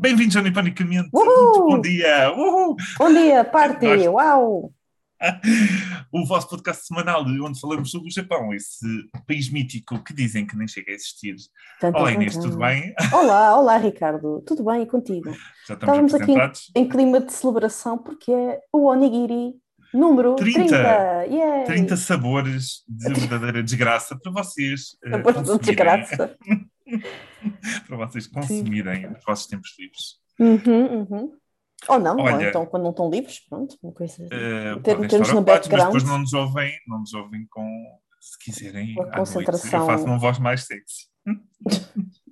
Bem-vindos ao Nipanicamente. Uhul! Muito bom dia. Uhul! Bom dia, party! Nós- Uau! O vosso podcast semanal onde falamos sobre o Japão, esse país mítico que dizem que nem chega a existir. Tum, Olá Inês, tudo bem? Olá, olá Ricardo. Tudo bem e contigo? Já estamos Estávamos aqui apresentados. em clima de celebração porque é o Onigiri número 30. 30. Yay! 30 sabores de verdadeira desgraça para vocês eh, Sabores de consumirem, desgraça. para vocês consumirem nos vossos tempos livres. Uhum, uhum. Ou não, ou Olha- então quando não estão livres, pronto, uma coisa. Ter- podem termos no ocupados, mas background. depois não nos ouvem, não nos ouvem com, se quiserem, a à noite. concentração. Eu faço uma voz mais sexy.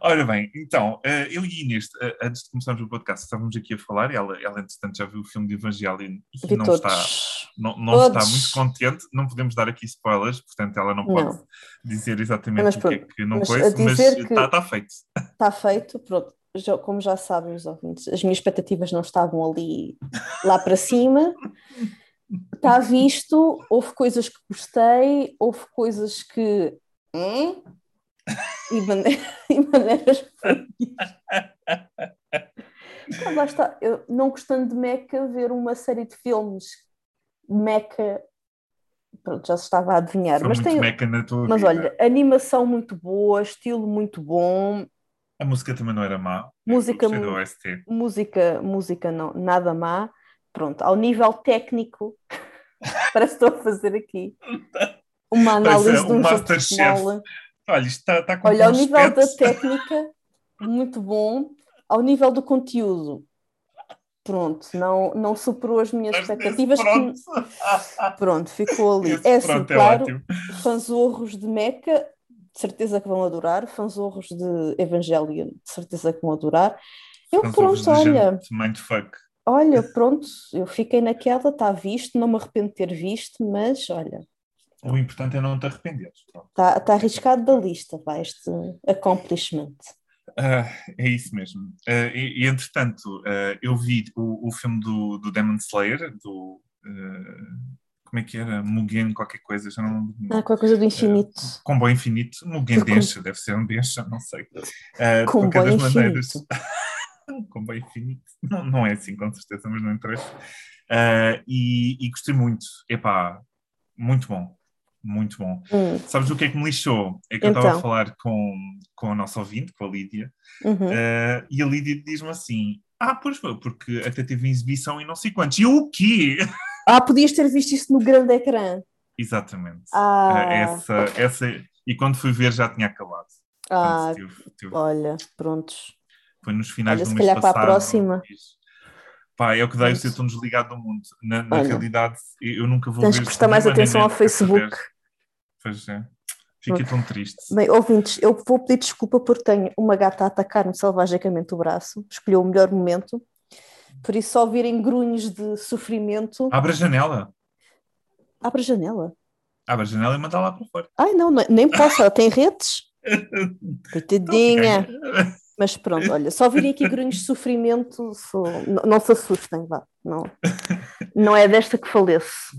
Ora bem, então, eh, eu e Inês, eh, antes de começarmos o podcast, estávamos aqui a falar, e ela, ela entretanto já viu o filme de Evangelion e não todos. está, não, não está muito contente, não podemos dar aqui spoilers, portanto ela não pode Não. dizer exatamente Mas o que é que não mas mas está, está feito. Está feito, pronto. Já- como já sabem os ouvintes, as minhas expectativas não estavam ali lá para cima. Está visto, houve coisas que gostei, houve coisas que. Hum? E, mane- e maneiras. Ah, lá está. Eu, não gostando de Mecha, ver uma série de filmes de Mecha. Pronto, já se estava a adivinhar. Foi mas muito tem, meca na tua mas vida. olha, animação muito boa, estilo muito bom, A música também não era má. Música música, música não, nada má. Pronto, ao nível técnico, parece que estou a fazer aqui uma análise de um um jogo de futebol. Olha, está, está com Olha, ao nível da técnica, muito bom. Ao nível do conteúdo, pronto, não, não superou as minhas Mas expectativas. esse que- Pronto. Pronto, ficou ali. Esse é assim, pronto é claro, ótimo. fanzorros de Mecha, de certeza que vão adorar. Fanzorros de Evangelion, de certeza que vão adorar. Eu, pronto, olha. mindfuck. Olha, pronto, eu fiquei naquela, está visto, não me arrependo de ter visto, mas olha, O importante é não te arrependeres. Pronto. está tá arriscado da lista, vai, este accomplishment. Ah, é isso mesmo. Ah, e, e, entretanto, ah, eu vi o, o filme do, do Demon Slayer, do. como é que era? Mugen, qualquer coisa, já não. Ah, qualquer coisa do infinito. Comboio infinito, Mugen Com- Densha, deve ser um Densha, não sei. De Comboio qualquer das infinito. maneiras. Comboio infinito. Não, não é assim, com certeza, mas não interessa. E, e gostei muito. Epá, muito bom. Muito bom. Hum, Sabes o que é que me lixou? É que eu estava Então. a falar com, com a nossa ouvinte, com a Lídia, uhum. eh, e a Lídia diz-me assim: Ah, pois foi, porque até teve exibição e não sei quantos. E eu o quê? Ah, podias ter visto isso no grande ecrã. Exatamente. Ah, Eh, essa, essa, e quando fui ver já tinha acabado. ah, Portanto, tive- tive- olha, prontos. foi nos finais olha, do se mês calhar para a passado, próxima. Pá, é o que dá eu ser tão desligado do mundo. Na, na realidade, eu nunca vou Tens ver. que prestar mais atenção ao. Facebook. Pois é. Fiquei tão triste. Bem, ouvintes, eu vou pedir desculpa porque tenho uma gata a atacar-me selvagicamente o braço, escolheu o melhor momento, por isso, só ouvirem grunhos de sofrimento, Abre a janela. abre a janela. Abre a janela e manda lá para fora. Ai, não, não- nem posso, ela tem redes. Coitadinha. Mas pronto, olha, só virem aqui grunhos de sofrimento, sou- não, não se assustem, vá. Não, não é desta que faleço.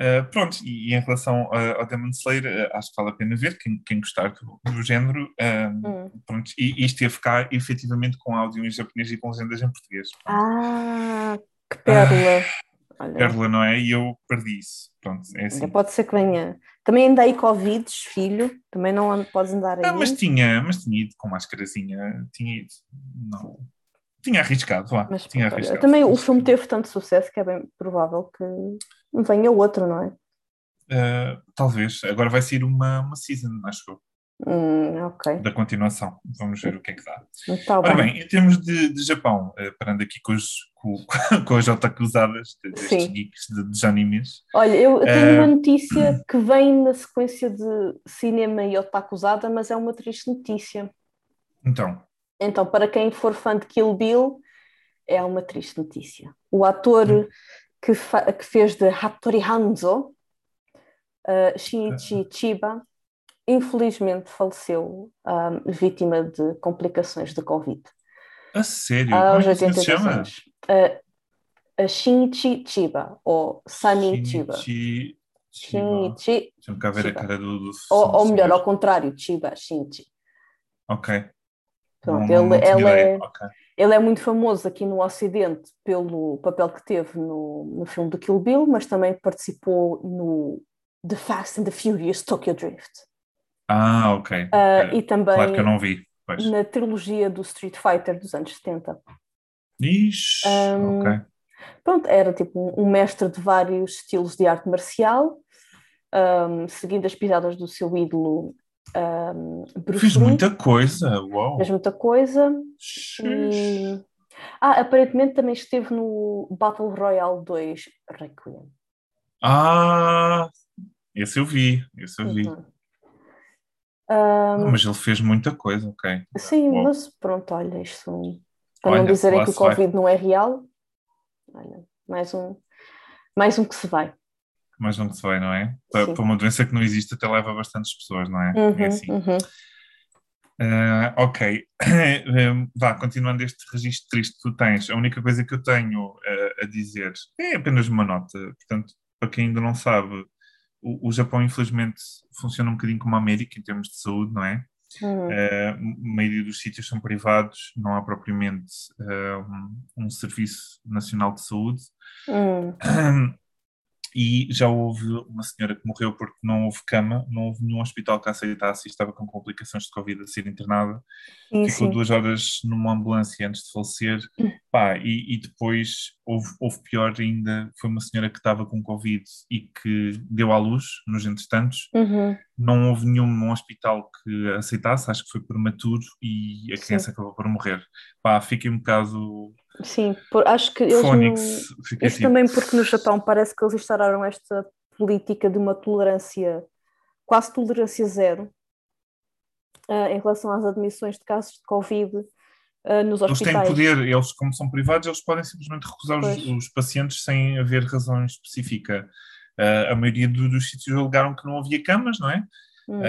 Uh, pronto, e, e em relação uh, ao Demon Slayer, uh, acho que vale a pena ver, quem, quem gostar do, do género. um, Hum. pronto, e, e esteve cá efetivamente com áudio em japonês e com legendas em português. Pronto. Ah, que pérola. Olha, Perla, não é? E eu perdi isso. Pronto, é assim. olha, pode ser que venha. Também anda aí Covid, filho, também não podes andar aí. Ah, mas tinha, mas tinha ido com máscarazinha, tinha ido. Não. Tinha arriscado, lá. Mas tinha arriscado. também o filme teve tanto sucesso que é bem provável que venha outro, não é? Uh, talvez. Agora vai ser uma, uma season, acho eu, Hum, ok, da continuação. Vamos ver o que é que dá. está Ora bem. bem, em termos de, de Japão, eh, parando aqui com, os, com, com as otakuzadas de- destes Sim. geeks de, de animes, Olha, eu tenho Eh, uma notícia que vem na sequência de cinema e otakusada, mas é uma triste notícia. então, Então, para quem for fã de Kill Bill, é uma triste notícia. O ator Hum. que, que fez de Hattori Hanzo, uh, Shinichi Chiba, infelizmente faleceu, um, vítima de complicações de Covid. a sério, aos como é que se 82 chama? anos. Uh, a Shinichi Chiba, ou Sani Chiba. Shinichi Deixa-me cá ver Chiba. a cara do... do ou, ou melhor, ao contrário, Chiba, Shinichi. Ok. Pronto, ele, ele, é, okay. ele é muito famoso aqui no Ocidente pelo papel que teve no, no filme do Kill Bill, mas também participou no The Fast and the Furious Tokyo Drift. Ah, ok. Uh, é. E também claro que eu não vi. Pois. na trilogia do Street Fighter dos anos 70. Ixi, um, ok. Pronto, era tipo um, mestre de vários estilos de arte marcial, um, seguindo as pisadas do seu ídolo um, Bruce Fiz Lee. muita coisa, uau! Fez muita coisa. E... Ah, aparentemente também esteve no Battle Royale 2 Requiem. Ah, esse eu vi, esse eu vi. Uhum. Um, mas ele fez muita coisa, ok. Sim, uau. mas pronto, olha, isto para olha, não dizerem que o Covid vai. não é real, olha, mais um, mais um que se vai um que se vai, não é? Para, para, uma doença que não existe até leva bastantes pessoas, não é? Uhum, é assim. Uhum. Uh, ok, vá, continuando este registro triste que tu tens, a única coisa que eu tenho uh, a dizer é apenas uma nota. Portanto, para quem ainda não sabe, o, o, Japão, infelizmente, funciona um bocadinho como a América em termos de saúde, não é? Uhum. Uh, a maioria dos sítios são privados, não há propriamente um, um, serviço nacional de saúde. Uhum. E já houve uma senhora que morreu porque não houve cama, não houve nenhum hospital que aceitasse e estava com complicações de Covid a ser internada. Sim, Ficou sim. duas horas numa ambulância antes de falecer. Hum. Pá, e, e, depois houve, houve pior ainda, foi uma senhora que estava com Covid e que deu à luz nos entretantos. Uhum. Não houve nenhum hospital que aceitasse, acho que foi prematuro e a criança sim. acabou por morrer. Pá, fiquei um bocado Sim, por, acho que eles Phonics, isso tipo... também porque no Japão parece que eles instauraram esta política de uma tolerância, quase tolerância zero, uh, em relação às admissões de casos de Covid uh, nos hospitais. Eles têm poder, eles como são privados, eles podem simplesmente recusar os, os, pacientes sem haver razão específica. Uh, a maioria do, dos sítios alegaram que não havia camas, não é? Hum.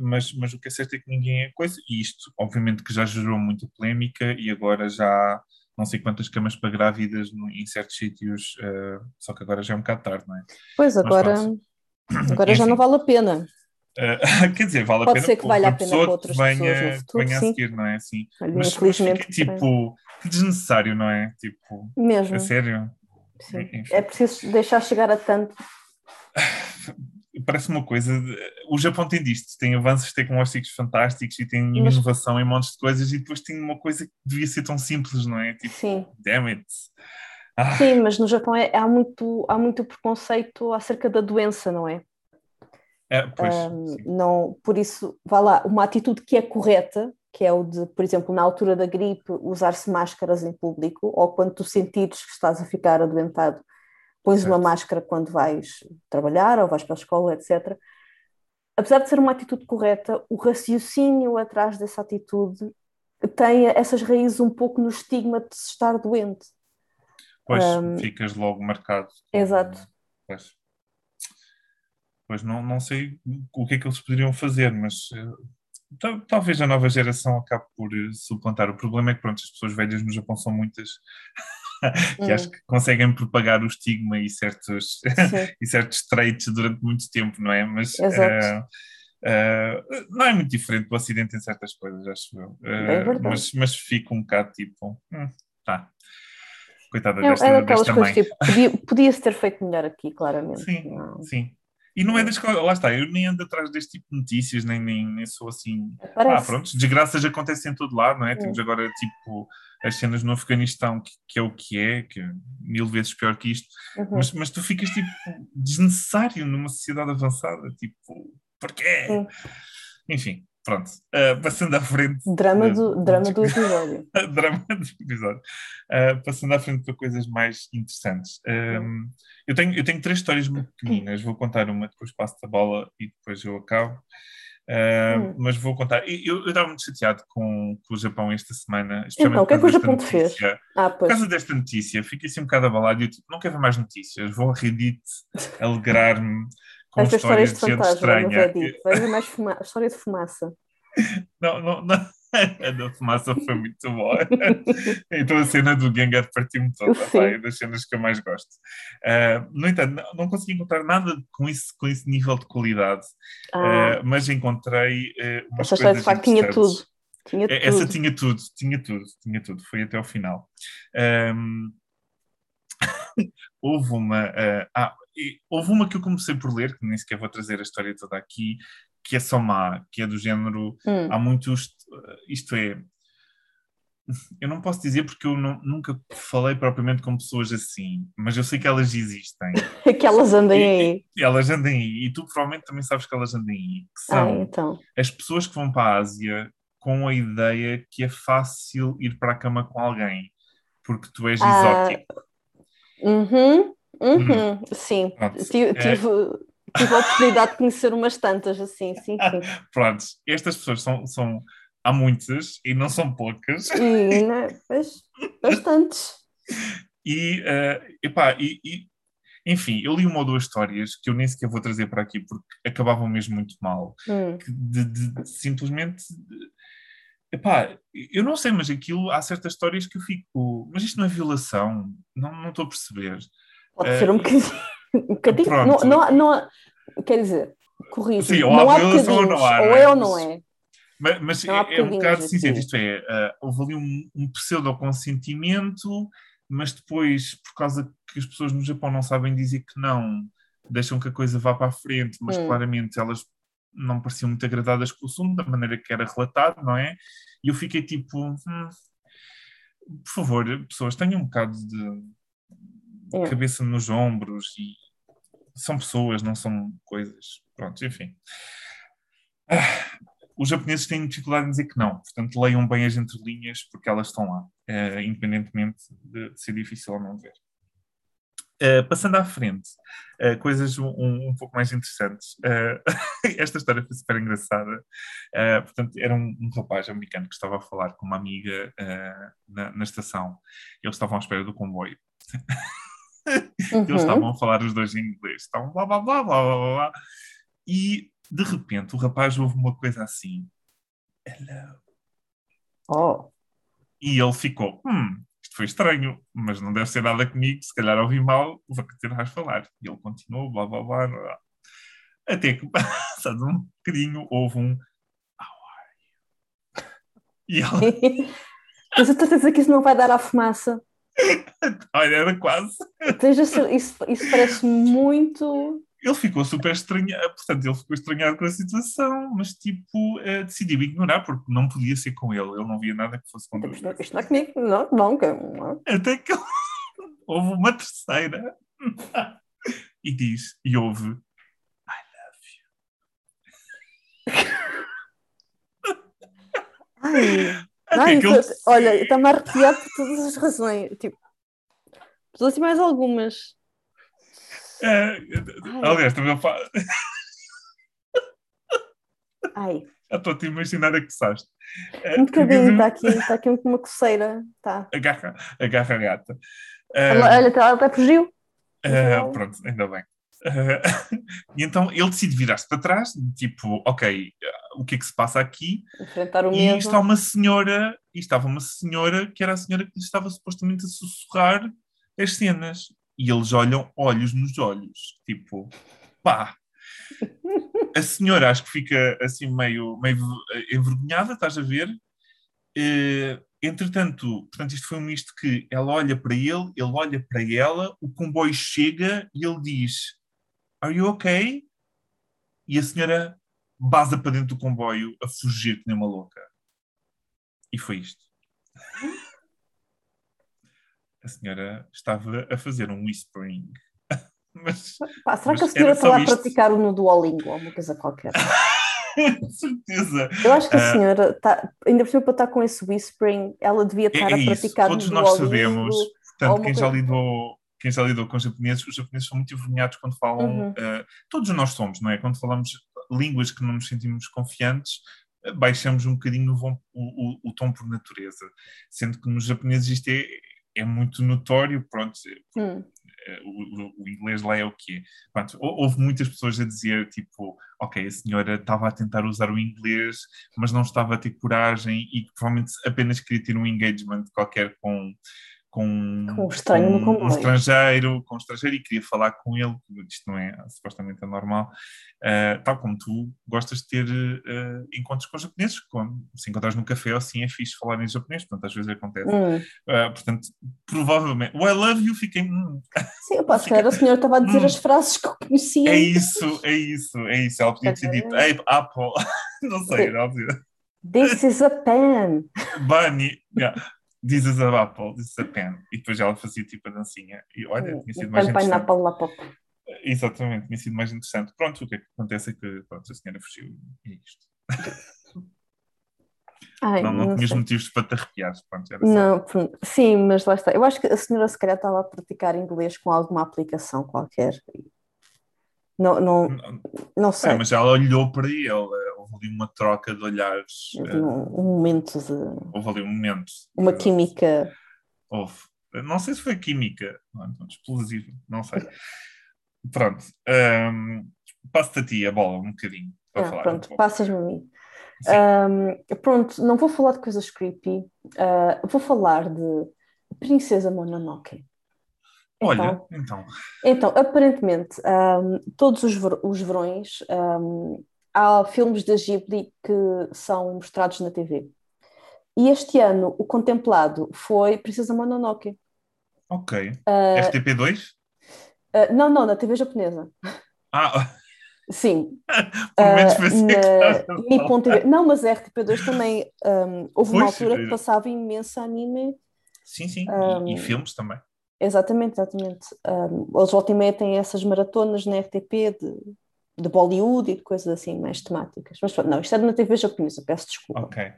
Mas, mas o que é certo é que ninguém é coisa, e isto obviamente que já gerou muita polémica e agora já não sei quantas camas para grávidas em certos sítios, uh, só que agora já é um bocado tarde, não é? Pois, agora, agora já não vale a pena. Uh, quer dizer, vale Pode a pena ser que valha a pena para outras venha, pessoas no futuro, venha sim. a seguir, não é? Assim, mas, mas fica, tipo, desnecessário, não é? Tipo, Mesmo. A sério? Sim. É preciso deixar chegar a tanto. parece uma coisa. O Japão tem disto, tem avanços tecnológicos fantásticos e tem Mas... inovação em montes de coisas, e depois tem uma coisa que devia ser tão simples, não é? Tipo, Sim. damn it. Ah. Sim, mas no Japão é, há, muito, há muito preconceito acerca da doença, não é? É, pois, um, não, por isso, vá lá, uma atitude que é correta, que é o de, por exemplo, na altura da gripe, usar-se máscaras em público, ou quando tu sentires que estás a ficar adoentado, pões certo. uma máscara quando vais trabalhar ou vais para a escola, etc. Apesar de ser uma atitude correta, o raciocínio atrás dessa atitude tem essas raízes um pouco no estigma de se estar doente. Pois, um, ficas logo marcado. Exato. Pois, pois não, não sei o que é que eles poderiam fazer, mas uh, talvez a nova geração acabe por uh, suplantar. O problema é que pronto, as pessoas velhas no Japão são muitas que hum. acho que conseguem propagar o estigma e certos, e certos traits durante muito tempo, não é? Mas uh, uh, não é muito diferente do Ocidente em certas coisas, acho eu. Uh, mas, mas fica um bocado tipo, hum, tá. Coitada é, desta, é daquelas desta coisas mãe. tipo, podia, podia-se ter feito melhor aqui, claramente. Sim, não. sim. E não é das coisas, lá está, eu nem ando atrás deste tipo de notícias, nem, nem, nem sou assim. Parece. Ah, pronto, desgraças acontecem em todo lado, não é? Temos agora tipo as cenas no Afeganistão, que, que, é o que é, que é mil vezes pior que isto, uhum. mas, mas tu ficas tipo desnecessário numa sociedade avançada, tipo, porquê? Uhum. Enfim, pronto, uh, passando à frente. Drama do, uh, drama do episódio. drama do episódio. Uh, passando à frente para coisas mais interessantes. Um, eu, tenho, eu tenho três histórias muito pequeninas, vou contar uma, depois passo a bola e depois eu acabo. Uh, hum. Mas vou contar. Eu, estava muito chateado com, com o Japão esta semana. Então, o que é que o Japão te fez? Ah. Por causa desta notícia, fiquei assim um bocado abalado e eu tipo, não quero ver mais notícias, vou a Reddit alegrar-me com Esta histórias de, de gente estranha. Veja mais fuma... história de fumaça. Não, não, não. A da fumaça foi muito boa. então a cena do Gengar partiu-me toda, é das cenas que eu mais gosto. Uh, no entanto, não, não, consegui encontrar nada com, isso, com esse nível de qualidade, ah. uh, mas encontrei uh, umas Essa coisas de facto tinha tudo. Tinha Essa tudo. tinha tudo, tinha tudo, tinha tudo. Foi até ao final. Um, houve uma. Uh, ah, houve uma que eu comecei por ler, que nem sequer vou trazer a história toda aqui, que é só má, que é do género. Hum. Há muitos. Isto é. Eu não posso dizer porque eu não, nunca falei propriamente com pessoas assim, mas eu sei que elas existem. que elas andem aí. E, elas andem aí. E tu provavelmente também sabes que elas andem aí. Que são ah, então. as pessoas que vão para a Ásia com a ideia que é fácil ir para a cama com alguém, porque tu és Ah, exótico. Uhum, uhum, sim. Pronto. Tive, É. tive, tive a oportunidade de conhecer umas tantas assim, sim, sim. Pronto, estas pessoas são, são. Há muitas e não são poucas. E, né, pois, bastantes. E, eh, epá, e, e, enfim, eu li uma ou duas histórias que eu nem sequer vou trazer para aqui porque acabavam mesmo muito mal. Hum. de, de- de simplesmente. epá, eu não sei, mas aquilo há certas histórias que eu fico. Mas isto não é violação? Não, não estou a perceber. Pode Eh, ser um bocadinho. Um bocadinho não, não, não quer dizer, corrijo, Sim, ou não há violação ou bocadinhos, não há, ou é é? ou não é. Mas, mas Não é, é um bocadinhos bocado cinzento, aqui. isto é, ah, houve ali um, um pseudo-consentimento, mas depois, por causa que as pessoas no Japão não sabem dizer que não, deixam que a coisa vá para a frente, mas Hum. claramente elas não pareciam muito agradadas com o assunto, da maneira que era relatado, não é? E eu fiquei tipo, hum, por favor, pessoas, tenham um bocado de É. cabeça nos ombros e são pessoas, não são coisas. Pronto, enfim. Ah, os japoneses têm dificuldade em dizer que não, portanto leiam bem as entrelinhas porque elas estão lá, eh, independentemente de, de ser difícil ou não ver. Eh, passando à frente, eh, coisas um, um pouco mais interessantes. Eh, esta história foi super engraçada. Portanto, era um, um rapaz americano que estava a falar com uma amiga na, na estação. Eles estavam à espera do comboio. Eles Uhum. estavam a falar os dois em inglês. Estavam blá blá blá blá blá blá. blá. E de repente o rapaz ouve uma coisa assim. Hello. Oh, E ele ficou, hum, isto foi estranho, mas não deve ser nada comigo, se calhar ouvi mal, vou continuar a falar. E ele continuou, blá blá blá blá. Até que, passado um bocadinho, houve um How are you? E ele, mas eu estou a dizer que isso não vai dar à fumaça. Olha, era quase. Ser- Isso, isso parece muito. Ele ficou super estranhado, portanto, ele ficou estranhado com a situação, mas tipo, eh, decidiu ignorar, porque não podia ser com ele, ele não via nada que fosse com ele. Isto não, isto não é comigo, não, nunca. Não. Até que houve uma terceira e diz, e houve Ai, Até ai, que ele- tô- olha, está-me a arrepiar por todas as razões. Tipo, todas e mais algumas. eh, aliás, também eu fa- Ai, já estou a te imaginar a que saste. um bocadinho, está aqui, está aqui uma coceira. Tá. Agarra, agarra a gata. Eh, Ela, olha, ela até fugiu. Então- pronto, ainda bem. Ah, e então ele decide virar-se para trás, tipo, ok, o que é que se passa aqui? Enfrentar o E medo. está uma senhora, e estava uma senhora que era a senhora que lhe estava supostamente a sussurrar as cenas. E eles olham olhos nos olhos, tipo, pá. A senhora acho que fica assim meio, meio envergonhada, estás a ver? Eh, entretanto, portanto, isto foi um misto que ela olha para ele, ele olha para ela, o comboio chega e ele diz: Are you okay? E a senhora baza para dentro do comboio a fugir que nem uma louca. E foi isto. A senhora estava a fazer um whispering. Mas, Pá, será que a mas senhora está lá a praticar no Duolingo ou uma coisa qualquer? com certeza. Eu acho que a Ah. senhora está, ainda por cima para estar com esse whispering, ela devia É, estar é a isso. praticar Todos no nós sabemos. uma quem já, coisa- lidou, quem já lidou com japoneses, os japoneses são muito envergonhados quando falam. Uhum. eh, todos nós somos, não é? Quando falamos línguas que não nos sentimos confiantes, eh, baixamos um bocadinho o, o- o- tom por natureza. Sendo que nos japoneses isto é, é muito notório, pronto, Hum. eh, o, o- o inglês lá é o quê? Pronto, hou- houve muitas pessoas a dizer, tipo, ok, a senhora estava a tentar usar o inglês, mas não estava a ter coragem e provavelmente apenas queria ter um engagement qualquer com, com, Com um estranho com um estrangeiro, com um estrangeiro e queria falar com ele, isto não é supostamente anormal, uh, tal como tu gostas de ter uh, encontros com japoneses, quando se encontrares no café ou assim é fixe falar em japonês, portanto às vezes acontece. Hum. Uh, portanto, provavelmente, o I love you fiquei, hum, Sim, opa, se calhar a senhora estava a dizer Hum. as frases que eu conhecia. é isso, é isso, é isso, ela podia ter dito, hey, Apple, não sei, ela podia- This is a pen. Bunny, yeah. Is a apple, is a pen. E depois ela fazia tipo a dancinha. E olha, tinha sido mais interessante. Exatamente, tinha sido mais interessante. Pronto, o que é que acontece é que pronto, a senhora fugiu e é isto. Ai, não, não, não tinhas sei. motivos para te arrepiares. Pronto, só. Não, sim, mas lá está. Eu acho que a senhora se calhar estava a praticar inglês com alguma aplicação qualquer. Não, não, Não, é, sei. mas ela olhou para ele, houve ali uma troca de olhares, eh, Um, um momento de houve ali um momento. uma Exato. química. Houve. Não sei se foi química, não, é? explosivo, não sei. Pronto. hum, Passo-te a ti a bola um bocadinho para Ah, falar. pronto, passas-me a mim. Sim. Ahm, pronto, não vou falar de coisas creepy. ah, vou falar de Princesa Mononoke. Olha, então, Então, aparentemente, ahm, todos os, ver- os verões, ahm, há filmes da Ghibli que são mostrados na TV. E este ano, o contemplado foi Princesa Mononoke. ok. Ah, RTP2? ah, não, não, na TV japonesa. Ah, Sim. por menos que na. Nippon TV. Não, mas a RTP2 também. ahm, houve uma Pois, altura que eh, passava imenso anime. Sim, sim. Um, E, e filmes também. Exatamente, exatamente. Um, eles volta e meia têm essas maratonas na RTP de, de Bollywood e de coisas assim mais temáticas. Mas pronto, não, isto era na TV japonesa, peço desculpa. Ok.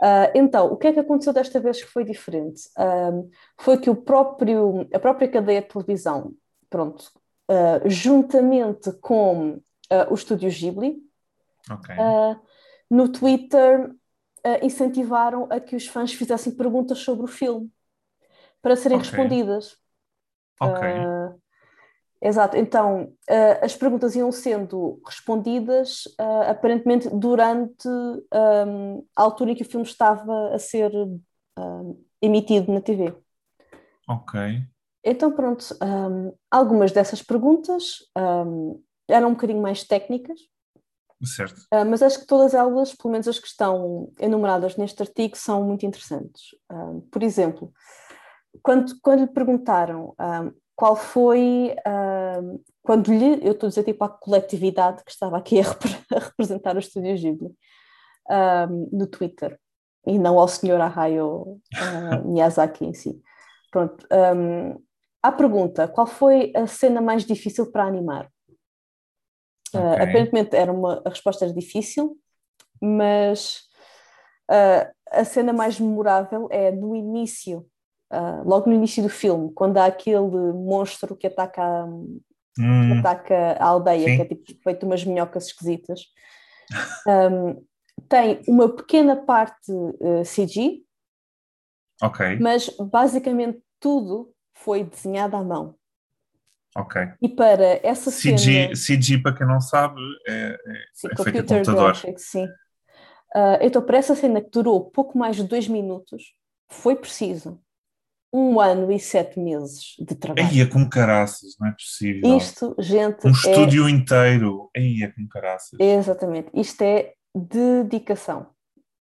Ah, então, o que é que aconteceu desta vez que foi diferente? Um, foi que o próprio, a própria cadeia de televisão, pronto, ah, juntamente com ah, o estúdio Ghibli, Ok. ah, no Twitter incentivaram a que os fãs fizessem perguntas sobre o filme para serem Ok. respondidas. ok. Ah, exato, então ah, as perguntas iam sendo respondidas ah, aparentemente durante ahm, a altura em que o filme estava a ser emitido na TV. ok. Então, pronto, ahm, algumas dessas perguntas eram um bocadinho mais técnicas, Certo. ah, mas acho que todas elas, pelo menos as que estão enumeradas neste artigo, são muito interessantes. Ahm, por exemplo, quando, quando lhe perguntaram ahm, qual foi, ahm, quando lhe, eu estou a dizer tipo à coletividade que estava aqui a, repre- a representar o Estúdio Ghibli, ahm, no Twitter, e não ao senhor Hayao ah, Miyazaki em si. Pronto, ahm, à pergunta, qual foi a cena mais difícil para animar? Ah, Ok. aparentemente era uma, a resposta era difícil, mas ah, a cena mais memorável é no início, ah, logo no início do filme, quando há aquele monstro que ataca a, que Hum, ataca a aldeia, Sim. que é tipo feito umas minhocas esquisitas. Um, tem uma pequena parte eh, CG, ok. mas basicamente tudo foi desenhado à mão. Ok. E para essa cena. CG, CG, para quem não sabe, é, Sim, é feito computador. sim. Ah, então, para essa cena que durou pouco mais de dois minutos, foi preciso um ano e sete meses de trabalho. Aí é como caraças, não é possível. Isto, gente, um é estúdio inteiro. Aí é como caraças. exatamente, isto é dedicação.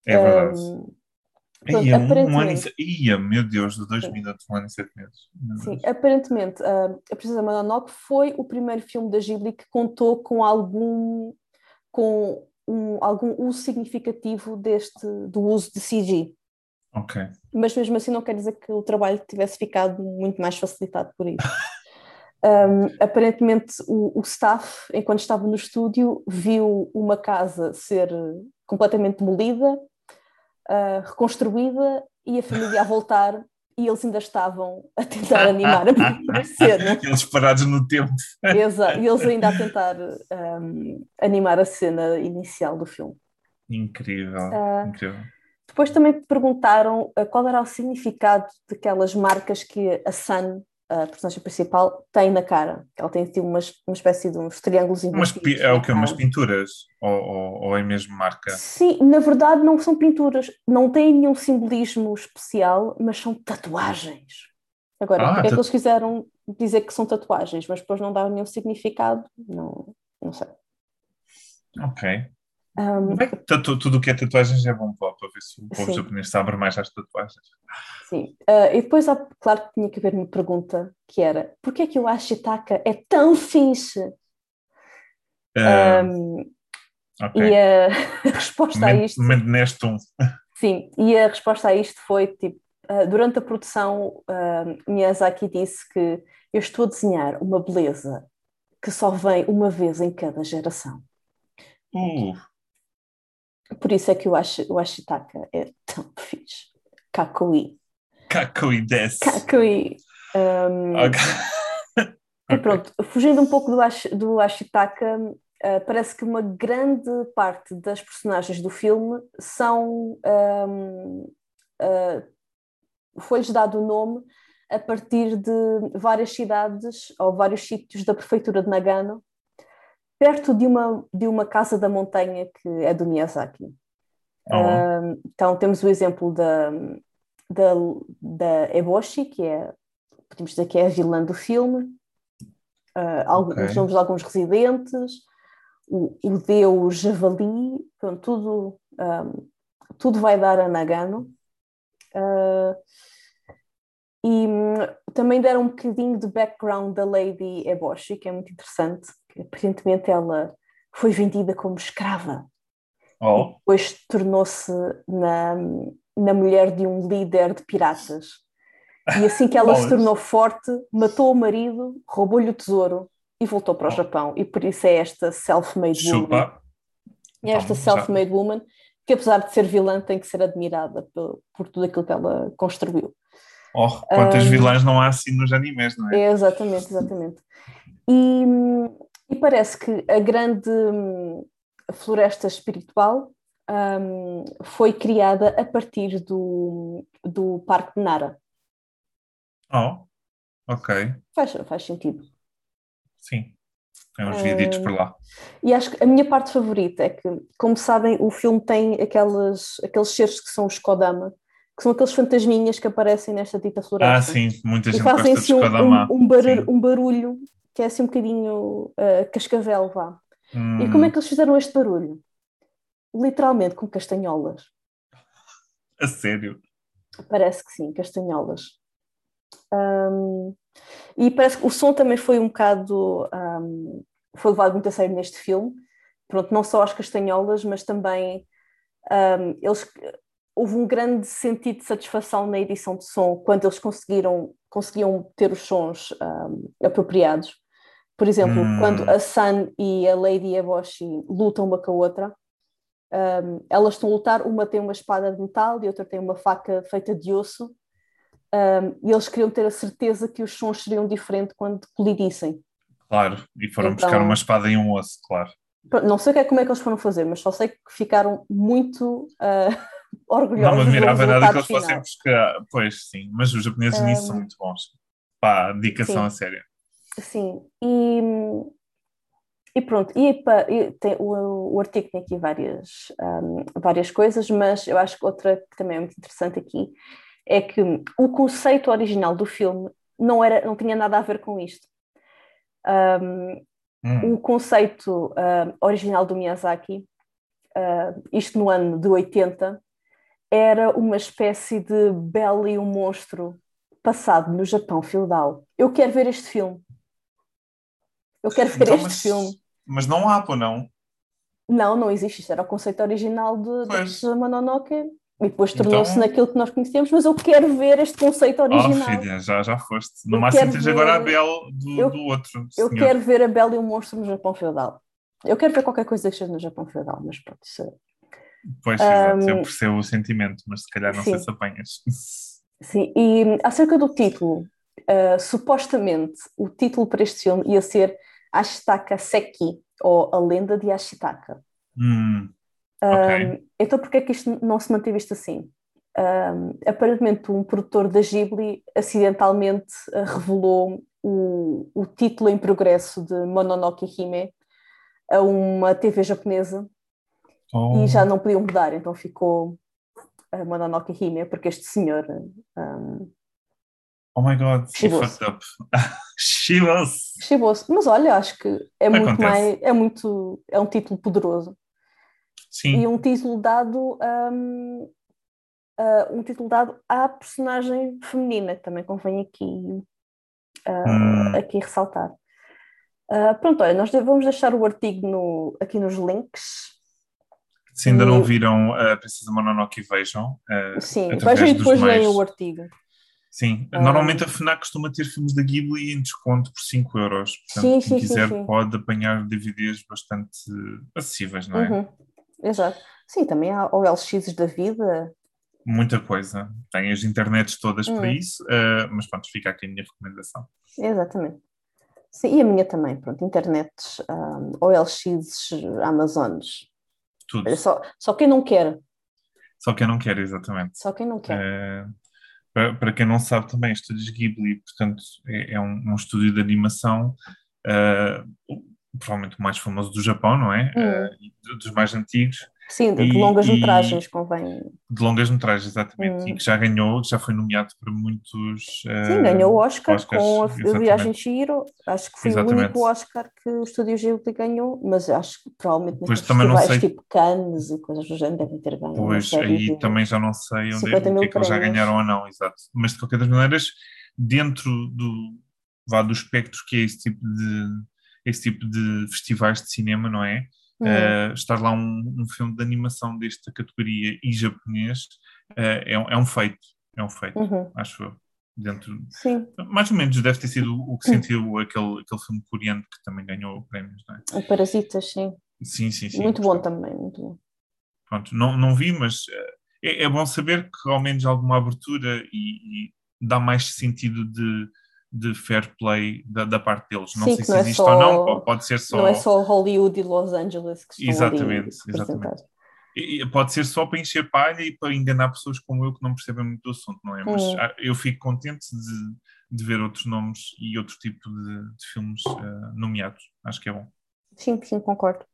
É verdade. Um, Aí é um ano e aparentemente- sete. Ia, meu Deus, de dois Sim. minutos, um ano e sete meses. Meu Sim, Deus. aparentemente, ah, A Princesa Mononoke foi o primeiro filme da Ghibli que contou com algum, com um, algum uso significativo deste, do uso de CG. Ok. Mas mesmo assim não quer dizer que o trabalho tivesse ficado muito mais facilitado por isso. Um, aparentemente o, o staff, enquanto estava no estúdio, viu uma casa ser completamente demolida, ah, reconstruída e a família a voltar e eles ainda estavam a tentar animar a primeira cena. Eles parados no tempo. Exa- E eles ainda a tentar um, animar a cena inicial do filme. Incrível. Ah. Incrível. Depois também perguntaram uh, qual era o significado daquelas marcas que a Sun a personagem principal, tem na cara. Ela tem tipo, uma, uma espécie de uns triângulos umas, É o que? Umas pinturas? Ou, ou, ou, é mesmo marca? Sim, na verdade não são pinturas. Não têm nenhum simbolismo especial, mas são tatuagens. Agora, ah, é que eles quiseram dizer que são tatuagens, mas depois não dá nenhum significado? Não, não sei. Ok. Um, Bem, tudo o que é tatuagens é bom para, ver se o povo japonês sabe mais às tatuagens. Sim, uh, e depois, claro que tinha que haver uma pergunta que era: porquê é que o Ashitaka é tão fixe? Uh, um, okay. E a, resposta a isto. Neste um. Sim, e a resposta a isto foi tipo: uh, durante a produção, uh, Miyazaki disse que eu estou a desenhar uma beleza que só vem uma vez em cada geração. Uh. Por isso é que acho o Ashitaka é tão fixe. Kakui. Kakui des. Kakui. Um, okay. E pronto, fugindo um pouco do, Ash, do Ashitaka, uh, parece que uma grande parte das personagens do filme são. Um, uh, Foi-lhes dado o nome a partir de várias cidades ou vários sítios da prefeitura de Nagano, perto de uma, de uma casa da montanha que é do Miyazaki. Uh, então temos o exemplo da, da, da Eboshi, que é, podemos dizer que é a vilã do filme, uh, alguns okay. nomes de alguns residentes, o, o deus Javali, pronto, tudo, um, tudo vai dar a Nagano. Uh, e um, também deram um bocadinho de background da Lady Eboshi, que é muito interessante, que aparentemente ela foi vendida como escrava. Oh. Depois tornou-se na, na mulher de um líder de piratas. E assim que ela se tornou forte, matou o marido, roubou-lhe o tesouro e voltou para o oh. Japão. E por isso é esta self-made woman. É esta self-made woman que, apesar de ser vilã, tem que ser admirada por, por tudo aquilo que ela construiu. Oh, quantas um, vilãs não há assim nos animes, não é? Exatamente, exatamente. E, e parece que a grande hum, floresta espiritual um, foi criada a partir do, do Parque de Nara. Oh, ok. Faz, faz sentido. Sim, tem uns vídeos por lá. E acho que a minha parte favorita é que, como sabem, o filme tem aquelas, aqueles seres que são os Kodama, que são aqueles fantasminhas que aparecem nesta dita floresta. Ah, sim, muita gente e fazem assim um, um, um, barulho, um, barulho, que é assim um bocadinho uh, cascavel, vá. Hum. E como é que eles fizeram este barulho? Literalmente com castanholas. A sério? Parece que sim, castanholas. Um, e parece que o som também foi um bocado. Um, foi levado muito a sério neste filme. Pronto, não só as castanholas, mas também um, eles houve um grande sentido de satisfação na edição de som quando eles conseguiram conseguiam ter os sons apropriados. Por exemplo, hum. quando a Sun e a Lady Eboshi lutam uma com a outra, um, elas estão a lutar, uma tem uma espada de metal e outra tem uma faca feita de osso, um, e eles queriam ter a certeza que os sons seriam diferentes quando colidissem. Claro, e foram então, buscar uma espada e um osso, claro. Não sei como é que eles foram fazer, mas só sei que ficaram muito uh, orgulhosos. Não me admirava nada que eles fossem buscar. Pois sim, mas os japoneses um, nisso são muito bons. Pá, dedicação sim. a sério. Sim, e, e pronto, e, e tem, o, o artigo tem aqui várias, um, várias coisas, mas eu acho que outra que também é muito interessante aqui é que o conceito original do filme não, era, não tinha nada a ver com isto. Um, hum. O conceito uh, original do Miyazaki, uh, isto no ano de 80, era uma espécie de Bela e o Monstro passado no Japão feudal. Eu quero ver este filme. Eu quero ver então, este mas, filme. Mas não há, pô, não? Não, não existe. Isto era o conceito original de, de Mononoke e depois tornou-se então... naquilo que nós conhecemos, mas eu quero ver este conceito original. Oh, filha, já, já foste. No eu máximo tens ver... agora a Belle do, eu, do outro. Eu senhor. quero ver a Belle e o monstro no Japão feudal. Eu quero ver qualquer coisa que seja no Japão feudal, mas pronto, isso é... Pois, um, eu percebo o sentimento, mas se calhar não sim. sei se apanhas. Sim, e acerca do título, uh, supostamente o título para este filme ia ser Ashitaka Seki, ou A Lenda de Ashitaka. Hum, okay. um, então porquê é que isto não se manteve isto assim? um, aparentemente um produtor da Ghibli acidentalmente uh, revelou o, o título em progresso de Mononoke Hime a uma TV japonesa oh. e já não podiam mudar, então ficou a Mononoke Hime, porque este senhor um, Oh my god, he fucked up. Chibos. Chibos. Mas olha, acho que é Acontece. muito mais. É muito. É um título poderoso. Sim. E um título dado. Um, uh, um título dado à personagem feminina, que também convém aqui, uh, hum. aqui ressaltar. Uh, pronto, olha, nós vamos deixar o artigo no, aqui nos links. Se ainda e... não viram a Princesa Mononoke, vejam. Uh, Sim, vejam e depois leiam o artigo. Sim, ah. normalmente a FNAC costuma ter filmes da Ghibli em desconto por 5 euros. Portanto, sim, quem sim, quiser sim, pode apanhar DVDs bastante acessíveis, não é? Uhum. Exato. Sim, também há OLX da vida. Muita coisa. Tem as internets todas para hum. isso, uh, mas pronto, fica aqui a minha recomendação. Exatamente. Sim, e a minha também, pronto, internets, um, OLX, Amazones. Tudo. Só, só quem não quer. Só quem não quer, exatamente. Só quem não quer. Uh, para, para quem não sabe também, Estúdios Ghibli, portanto, é, é um, um, estúdio de animação, uh, provavelmente o mais famoso do Japão, não é? Uh, dos mais antigos. Sim, de, e, longas metragens, convém. De longas metragens, exatamente. Hum. E que já ganhou, já foi nomeado para muitos. Uh, Sim, ganhou o Oscar Oscars, com a exatamente. Viagem de Chihiro. Acho que foi exatamente. o único Oscar que o Estúdio Ghibli ganhou, mas acho que provavelmente pois também não sei... tipo Cannes e coisas do género devem ter ganho. Pois, aí também já não sei onde é, que, é que eles já ganharam ou não, exato. Mas de qualquer das maneiras, dentro do, vá, do espectro que é esse tipo de, esse tipo de festivais de cinema, não é? Uh, estar lá um, um, filme de animação desta categoria e japonês uh, é, é, um feito, é um feito, uhum. acho eu. Dentro, Sim. mais ou menos deve ter sido o que sentiu aquele, aquele filme coreano que também ganhou prémios, não é? O Parasitas, sim. Sim, sim, sim. Muito bom também, muito bom. Pronto, não, não vi, mas é, é bom saber que ao menos alguma abertura e, e dá mais sentido de, de fair play da, da parte deles. Não Sim, sei se é existe só, ou não, pode ser só. Não é só Hollywood e Los Angeles que estão exatamente, exatamente. E, pode ser só para encher palha e para enganar pessoas como eu que não percebem muito do assunto, não é? Mas hum. eu fico contente de, de ver outros nomes e outro tipo de, de filmes uh, nomeados. Acho que é bom. Sim, sim, concordo.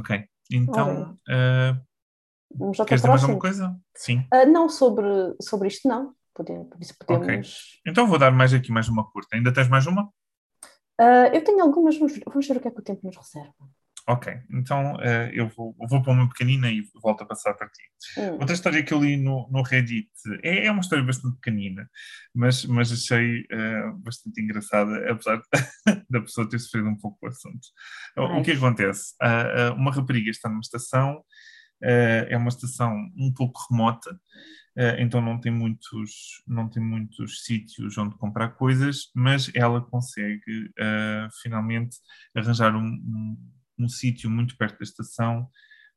Ok, então. Uh, queres dizer mais alguma coisa? Sim. Uh, não, sobre, sobre isto não. Podemos, por isso podemos. Okay. Então vou dar mais aqui mais uma curta. Ainda tens mais uma? Uh, eu tenho algumas, vamos, vamos, ver o que é que o tempo nos reserva. Ok, então uh, eu vou, vou para uma pequenina e volto a passar para ti. Hum. Outra história que eu li no, no Reddit é, é uma história bastante pequenina, mas, mas achei uh, bastante engraçada, apesar da pessoa ter sofrido um pouco o assunto. Ai. O que acontece? uma rapariga está numa estação, é uma estação um pouco remota, Uh, então não tem muitos não tem muitos sítios onde comprar coisas, mas ela consegue uh, finalmente arranjar um, um, um sítio muito perto da estação,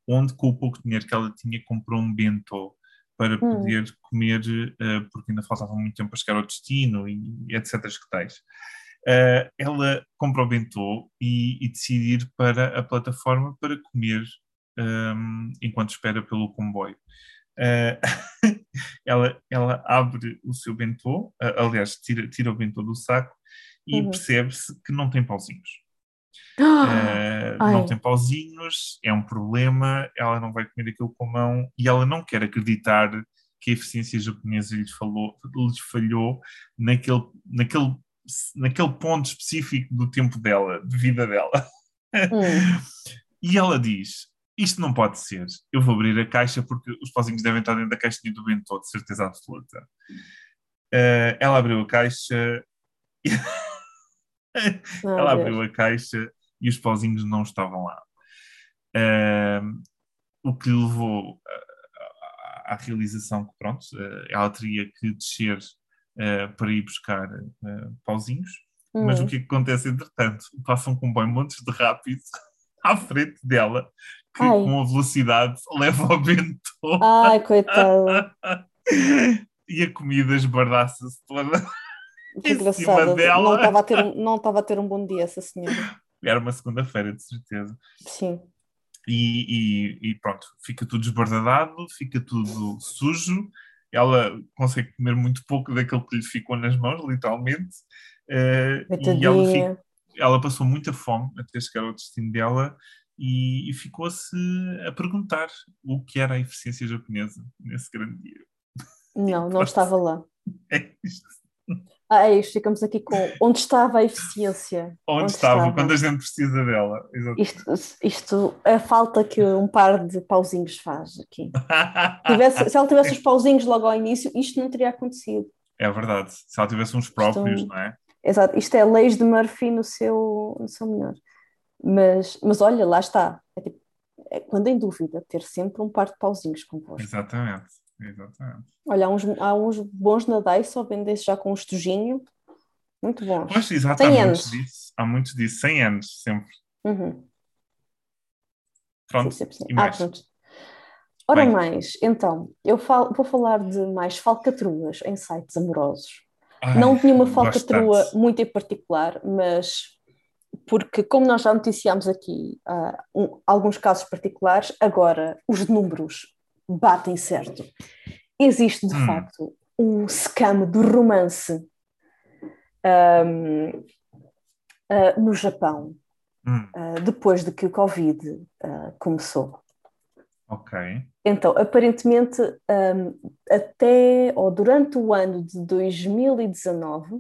onde com o pouco dinheiro que ela tinha comprou um bento para hum. poder hum. comer, uh, porque ainda faltava muito tempo para chegar ao destino e, etc. Que tais. ela compra o bento e, e decide ir para a plataforma para comer um, enquanto espera pelo comboio. Uh, ela, ela abre o seu bentô, uh, aliás, tira, tira o bentô do saco e uhum. percebe-se que não tem pauzinhos. Uh, não tem pauzinhos, é um problema, ela não vai comer aquilo com a mão e ela não quer acreditar que a eficiência japonesa lhes, falou, lhes falhou naquele, naquele, naquele ponto específico do tempo dela, de vida dela. Hum. e ela diz: isto não pode ser. Eu vou abrir a caixa porque os pauzinhos devem estar dentro da caixinha do bento, de certeza absoluta. Uh, ela abriu a caixa. Ela abriu a caixa e os pauzinhos não estavam lá. Uh, o que levou à realização que, pronto, uh, ela teria que descer para ir buscar pauzinhos. Hum. Mas o que acontece, entretanto? Passa um comboio montes de rápido à frente dela que Ai. com a velocidade leva ao vento. Ai, coitada. e a comida esbarraça-se toda. Que engraçado. Não estava a, ter, não a ter um bom dia, essa senhora. Era uma segunda-feira, de certeza. Sim. e, e, e pronto, fica tudo desbardado, fica tudo sujo. Ela consegue comer muito pouco daquilo que lhe ficou nas mãos, literalmente. Uh, e ela, fica, ela, passou muita fome até chegar ao destino dela e, e ficou-se a perguntar o que era a eficiência japonesa nesse grande dia. Não, não estava lá. É isto. Ah, é isto, ficamos aqui com onde estava a eficiência. Onde, onde estava, estava, quando a gente precisa dela. Isto, isto, a falta que um par de pauzinhos faz aqui. tivesse, se ela tivesse os pauzinhos logo ao início, isto não teria acontecido. É verdade, se ela tivesse uns próprios, isto, não é? Exato, isto é leis de Murphy no seu, no seu melhor. Mas, mas olha, lá está. É tipo, é, quando em dúvida, ter sempre um par de pauzinhos convosco. Exatamente. Exatamente. Olha, há uns, há uns bons nadais só vendem já com um estojinho. Muito bons. Pois, exato, há muitos disso. Há muitos disso. 100 anos, sempre. Uhum. Pronto, sim, sim, sim. E mais? Ah, Ora Bem. mais, então, eu falo, vou falar de mais falcatruas em sites amorosos. Ai, não tinha uma falcatrua muito em particular, mas porque, como nós já noticiámos aqui uh, um, alguns casos particulares, agora os números batem certo. Existe, de hum. facto, um scam do romance um, uh, ah, no Japão, hum. uh, depois de que o Covid começou. Ok. Então, aparentemente, um, até ou durante o ano de 2019,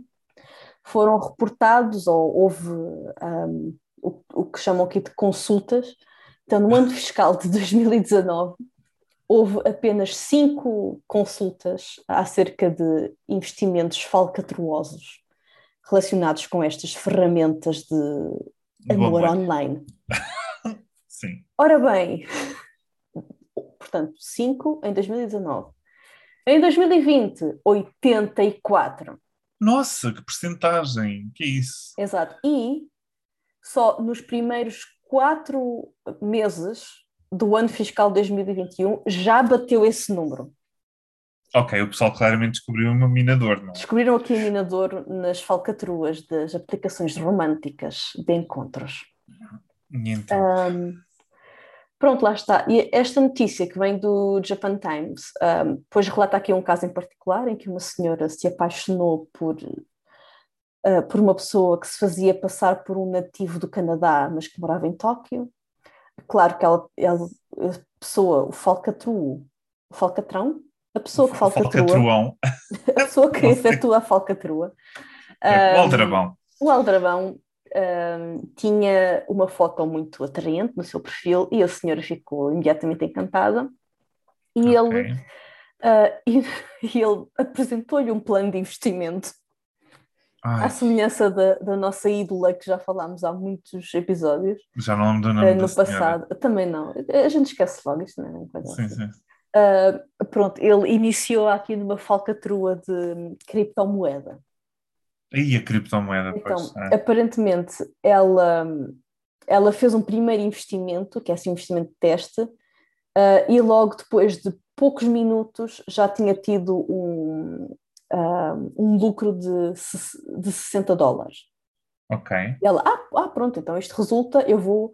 foram reportados, ou houve um, o, o, que chamam aqui de consultas. Então, no ano fiscal de 2019, houve apenas cinco consultas acerca de investimentos falcatruosos relacionados com estas ferramentas de amor online. Sim. Ora bem, portanto, cinco em 2019. Em 2020, 84. Nossa, que percentagem! Que isso? Exato. E só nos primeiros quatro meses do ano fiscal 2021 já bateu esse número. Ok, o pessoal claramente descobriu um minador, não é? Descobriram aqui um minador nas falcatruas das aplicações românticas de encontros. Então. Um, pronto, lá está. E esta notícia que vem do Japan Times, um, depois relata aqui um caso em particular em que uma senhora se apaixonou por, uh, por uma pessoa que se fazia passar por um nativo do Canadá, mas que morava em Tóquio. Claro que ela, ela a pessoa, o falcatruo, o falcatrão, a pessoa que falcatrua, a pessoa que efetua a falcatrua, é, o aldrabão. Um, o aldrabão um, tinha uma foto muito atraente no seu perfil e a senhora ficou imediatamente encantada e okay. ele, uh, e, e ele apresentou-lhe um plano de investimento Ai. À semelhança da, da nossa ídola que já falámos há muitos episódios. Já não lembro do nome uh, No passado. Senhora. Também não. A gente esquece logo isto, não é? Sim, assim. sim. Uh, pronto, ele iniciou aqui numa falcatrua de criptomoeda. E a criptomoeda, então, pois, é. aparentemente, ela, ela fez um primeiro investimento, que é assim um investimento de teste, uh, e logo depois de poucos minutos já tinha tido um, uh, um lucro de, de 60 dólares. Ok. E ela, ah, ah, pronto, então isto resulta, eu vou,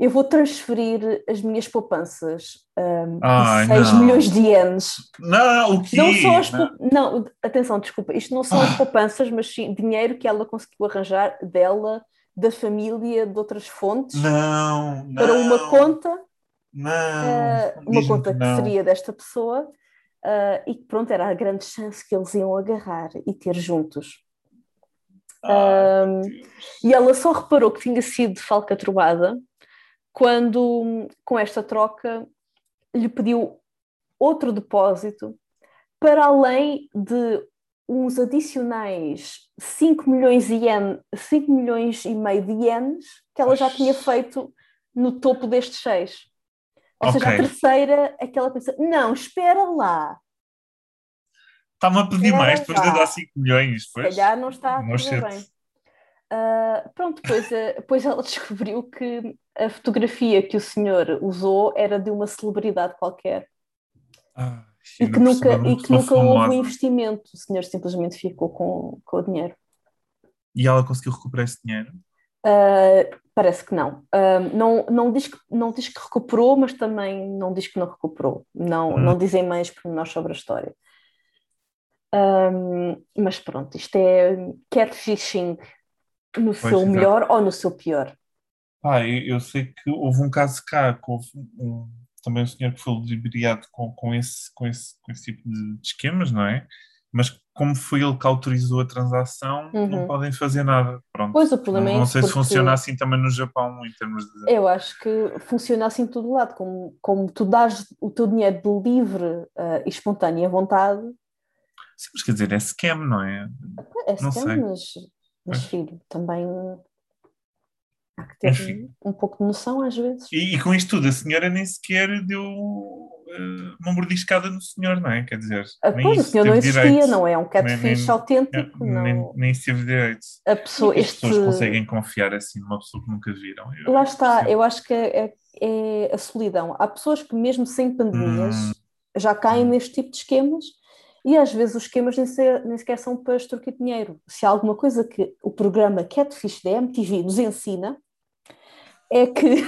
eu vou transferir as minhas poupanças um, Ai, de 6 não. milhões de ienes. Não, o quê? Não são as não. não, atenção, desculpa, isto não são as ah. poupanças, mas sim dinheiro que ela conseguiu arranjar dela, da família, de outras fontes. Não, não. Para uma conta. Não. Uh, uma conta que seria desta pessoa uh, e que pronto, era a grande chance que eles iam agarrar e ter juntos. um, e ela só reparou que tinha sido falcatrua quando, com esta troca, lhe pediu outro depósito para além de uns adicionais 5 milhões, ien, 5 milhões e meio de ienes que ela já tinha feito no topo destes seis. Ou okay. seja, a terceira é que ela pensa: não, espera lá. Está-me a pedir mais para lhe dar 5 milhões. Pois. Se calhar não está a bem. Uh, pronto, depois, depois ela descobriu que a fotografia que o senhor usou era de uma celebridade qualquer. Ah, e que nunca, e que nunca houve um investimento. O senhor simplesmente ficou com, com o dinheiro. E ela conseguiu recuperar esse dinheiro? Uh, parece que não. Uh, não, não, diz que. não diz que recuperou, mas também não diz que não recuperou. Não, hum. não dizem mais pormenores sobre a história. Um, mas pronto, isto é catfishing no pois, seu melhor ou no seu pior. Ah, eu, eu, sei que houve um caso cá, que houve um, também um senhor que foi ludibriado com, com, esse, com, esse, com esse tipo de, de esquemas, não é? Mas como foi ele que autorizou a transação, uhum. não podem fazer nada. Pronto. Pois o problema não, é Não sei se funciona assim também no Japão, em termos de. Eu acho que funciona assim em todo lado. Como, como tu dás o teu dinheiro de livre uh, e espontânea vontade. Sim, mas quer dizer, é scam, não é? É scam, mas, mas filho, também há que ter Enfim. um pouco de noção às vezes. E, e, com isto tudo, a senhora nem sequer deu uh, uma mordiscada no senhor, não é? Quer dizer, ah, pois, o senhor não existia, direito. não é? Um catfish autêntico. Nem, não... nem, nem teve direito. A pessoa, este... As pessoas conseguem confiar assim numa pessoa que nunca viram. Eu, Lá está, eu acho que é, é, é, a solidão. Há pessoas que mesmo sem pandemias hum. já caem hum. neste tipo de esquemas e às vezes os esquemas nem, ser, nem sequer são para extorquir dinheiro. Se há alguma coisa que o programa Catfish da MTV nos ensina, é que.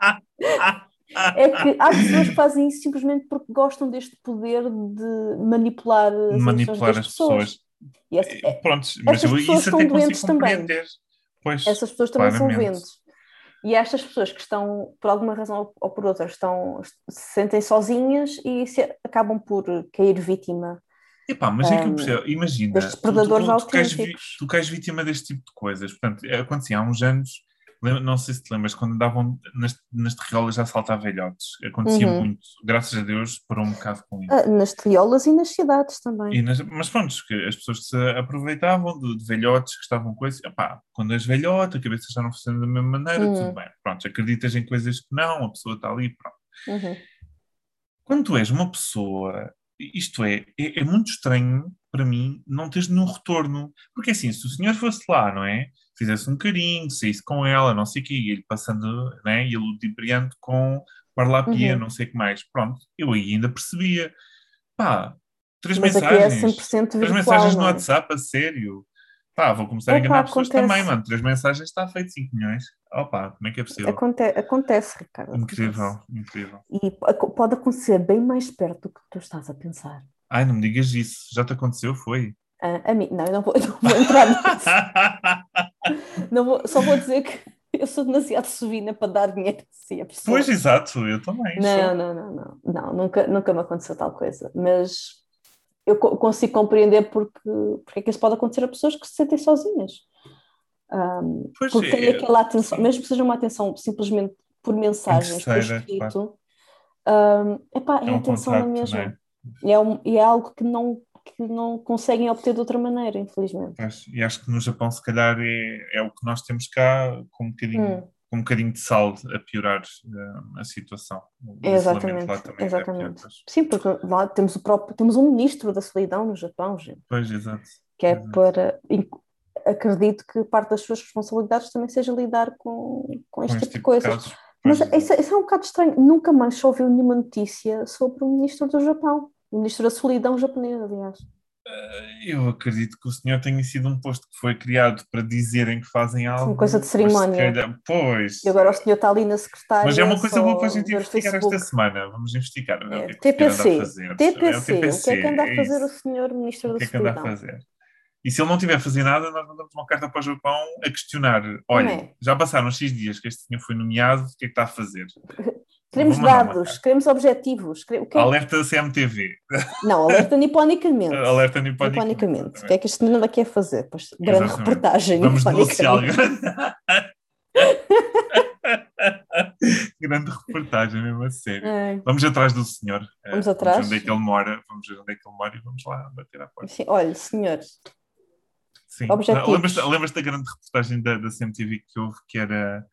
é que há pessoas que fazem isso simplesmente porque gostam deste poder de manipular as, manipular as pessoas. pessoas. E é, Pronto, mas essas pessoas isso estão doentes também. Pois, Essas pessoas também claramente. são doentes. E estas pessoas que estão, por alguma razão ou por outra, estão, se sentem sozinhas e se, acabam por cair vítima. Epá, mas é que eu hum, percebo, imagina, tu, tu, tu, tu, cais, tu cais vítima deste tipo de coisas. Portanto, acontecia há uns anos não sei se te lembras, quando davam nas, nas terriolas já saltar velhotes. Acontecia uhum. muito, graças a Deus, por um bocado com isso. Ah, nas terriolas e nas cidades também. Nas, mas pronto, que as pessoas se aproveitavam de, de velhotes que estavam com isso. Epá, quando és velhote, a cabeça já não funciona da mesma maneira, uhum. tudo bem. Pronto, acreditas em coisas que não, a pessoa está ali, pronto. Uhum. Quando tu és uma pessoa, isto é, é, é muito estranho para mim não teres nenhum retorno. Porque assim, se o senhor fosse lá, não é? Fizesse um carinho, saísse com ela, não sei o quê, e ele passando, né, e ele ludibriando com parlapia, uhum. não sei o que mais. Pronto, eu aí ainda percebia. Pá, três Mas mensagens. Aqui é 100% virtual, três mensagens no é? WhatsApp, a sério. Pá, vou começar Opa, a enganar pessoas acontece. também, mano. Três mensagens está feito 5 milhões. Opa, como é que é possível? Aconte acontece, Ricardo. Incrível, acontece. incrível. E pode acontecer bem mais perto do que tu estás a pensar. Ai, não me digas isso. Já te aconteceu? Foi? Uh, a mim, não, eu não vou, não vou entrar nisso. Não vou, só vou dizer que eu sou demasiado sovina para dar dinheiro assim a pessoa. Pois, exato, eu também. Não, não, não, não, não, nunca, nunca me aconteceu tal coisa, mas eu consigo compreender porque, porque é que isso pode acontecer a pessoas que se sentem sozinhas. Um, pois porque é, tem aquela atenção, mesmo que seja uma atenção simplesmente por mensagens, por escrito, claro. um, epá, é, é um atenção na mesma. É? E, é um, e é algo que não que não conseguem obter de outra maneira, infelizmente. E acho que no Japão, se calhar, é, é o que nós temos cá, com um bocadinho, hum. com um bocadinho de sal a piorar uh, a situação. exatamente, é exatamente. É Sim, porque lá temos, o próprio, temos um ministro da solidão no Japão, gente. Pois, exato. Que é exato. para. Acredito que parte das suas responsabilidades também seja lidar com, com este, com tipo, tipo de coisas. Mas isso, isso, é um bocado estranho. Nunca mais ouviu nenhuma notícia sobre o ministro do Japão. O ministro da solidão japonesa, aliás. Eh, eu acredito que o senhor tenha sido um posto que foi criado para dizerem que fazem algo. Uma coisa de cerimónia. Calhar, pois. E agora o senhor está ali na secretária. Mas é uma coisa boa para a gente investigar esta semana. Vamos investigar. É, é TPC. TPC. O que é que anda a fazer o senhor ministro da solidão? O que é que anda a fazer? E se ele não tiver a fazer nada, nós mandamos uma carta para o Japão a questionar: olha, é. já passaram X dias que este senhor foi nomeado, o que é que está a fazer? Queremos dados, queremos objetivos. O que é... Alerta CMTV. Não, alerta niponicamente. alerta niponicamente. niponicamente. O que é que este menino aqui fazer? Pois, grande Exatamente. reportagem. Vamos denunciar. grande reportagem, mesmo a sério. É. Vamos atrás do senhor. Vamos atrás. Vamos ver onde é que ele mora. Vamos ver onde é que ele mora e vamos lá bater à porta. Sim, olha, senhor. Sim. Lembras-te lembras da grande reportagem da, da CMTV que houve que era.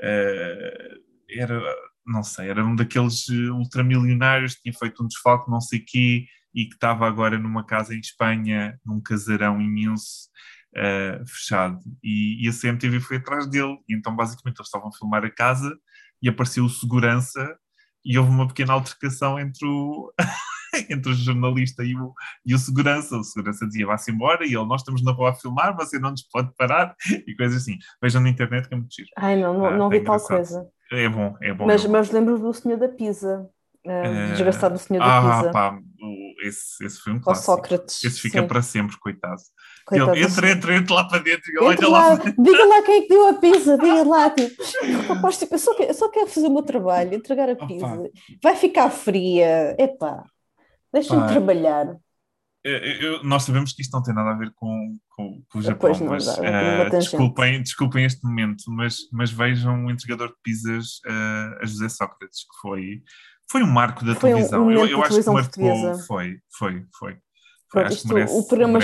Uh, era não sei, era um daqueles eh, ultramilionários que tinha feito um desfalque, não sei quê, e que estava agora numa casa em Espanha, num casarão imenso, uh, fechado. E, e, a CMTV foi atrás dele. E então, basicamente, eles estavam a filmar a casa e apareceu o segurança e houve uma pequena altercação entre o, entre o jornalista e o, e o segurança. O segurança dizia vá-se embora e ele, nós estamos na rua a filmar, você não nos pode parar e coisas assim. Vejam na internet que é muito giro. Ai, não, não, Ah, não é vi tal coisa. É bom, é bom. Mas, é bom. mas lembro do Senhor da Pisa. Uh, desgraçado do Senhor da ah, Pisa. pá, o- esse, esse foi um clássico. Sócrates. Esse fica sim. para sempre, coitado. Coitado ele entra, entra, entra lá para dentro e olha lá, lá. diga lá quem é que deu a pizza, diga lá, tipo, rapaz, tipo, eu, só quero, eu só quero fazer o meu trabalho, entregar a Opa. pizza. Vai ficar fria, epá, deixa-me Pá. trabalhar. Eu- nós sabemos que isto não tem nada a ver com, com, com o Japão, não, mas dá, tangente. desculpem, desculpem este momento, mas, mas vejam o entregador de pizzas eh, a José Sócrates, que foi, foi um marco da Foi televisão. um eu, eu acho que marcou, portuguesa. foi, foi, foi. Pronto, isto, merece- o programa,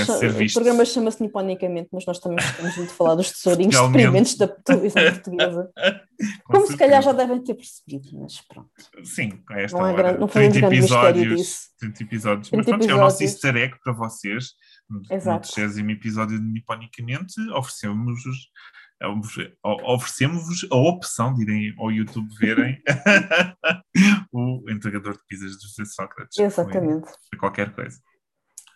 programa chama-se Niponicamente, mas nós também gostamos muito de falar dos tesourinhos deprimentes da televisão portuguesa. Com Como se calhar já certeza. devem ter percebido, mas pronto. Sim, a esta Não é hora. grande- não fazemos 30 grande episódios, disso. 30 episódios. 30 Mas pronto, é o nosso episódios. easter egg para vocês. No Exato. 30 episódio de Niponicamente, oferecemos-vos oferecemos-vos a opção de irem ao YouTube verem o entregador de pizzas de José Sócrates. Exatamente. Qualquer coisa.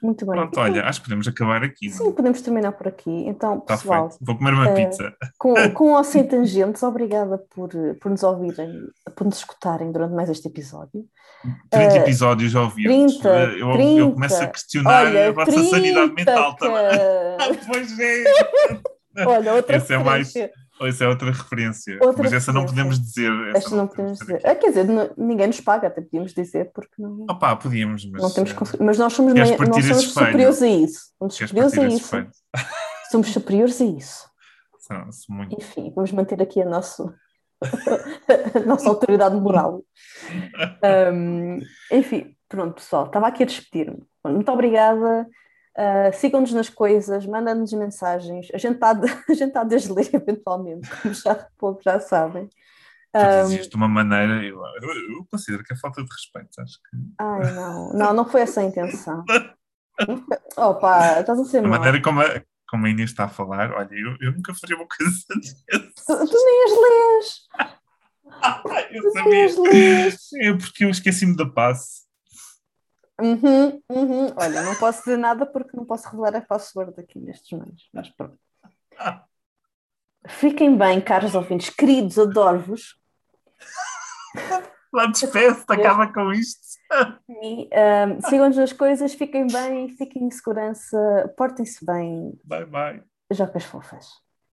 Muito bem. Pronto, olha, acho que podemos acabar aqui. Sim, podemos terminar por aqui. Então, Está pessoal, feito. Vou comer uma eh, pizza. com, com ou sem tangentes, obrigada por, por nos ouvirem, por nos escutarem durante mais este episódio. 30 eh, episódios já ouvimos. 30, Eh, eu, eu 30. começo a questionar Olha, a vossa sanidade 30, mental também. cara. Pois é. Olha, outra Essa é mais- isso é outra referência. Outra mas essa não podemos dizer. Essa Esta não podemos dizer. Ah, quer dizer, ninguém nos paga, até podíamos dizer, porque não, Opá, podíamos, mas. não temos eh, Mas nós somos, partir nós somos superiores a isso. Somos queres superiores a isso. espelho? Somos superiores a isso. Muito. Enfim, vamos manter aqui a, nosso, a nossa autoridade moral. Um, enfim, pronto, pessoal, estava aqui a despedir-me. Muito obrigada. Uh, Sigam-nos nas coisas, mandem-nos mensagens. A gente está a tá a desler eventualmente, como já, como já sabem. Tu Um, dizes de uma maneira. Eu, eu- eu considero que é falta de respeito. Acho que. ai, não, não, não foi essa a intenção. Opa, estás a ser A maneira como a, como a Inês está a falar, olha, eu, eu nunca faria uma coisa dessa. Tu, tu nem as lês, Eu tu nem as sabia. lês. É porque eu esqueci-me da passe. Uhum, uhum. Olha, não posso dizer nada porque não posso revelar a password aqui nestes meios, mas pronto. Fiquem bem, caros ouvintes, queridos, adoro-vos. Lá despeço, acaba com isto. E ahm, sigam-nos nas coisas, fiquem bem, fiquem em segurança, portem-se bem, Bye bye. jocas fofas.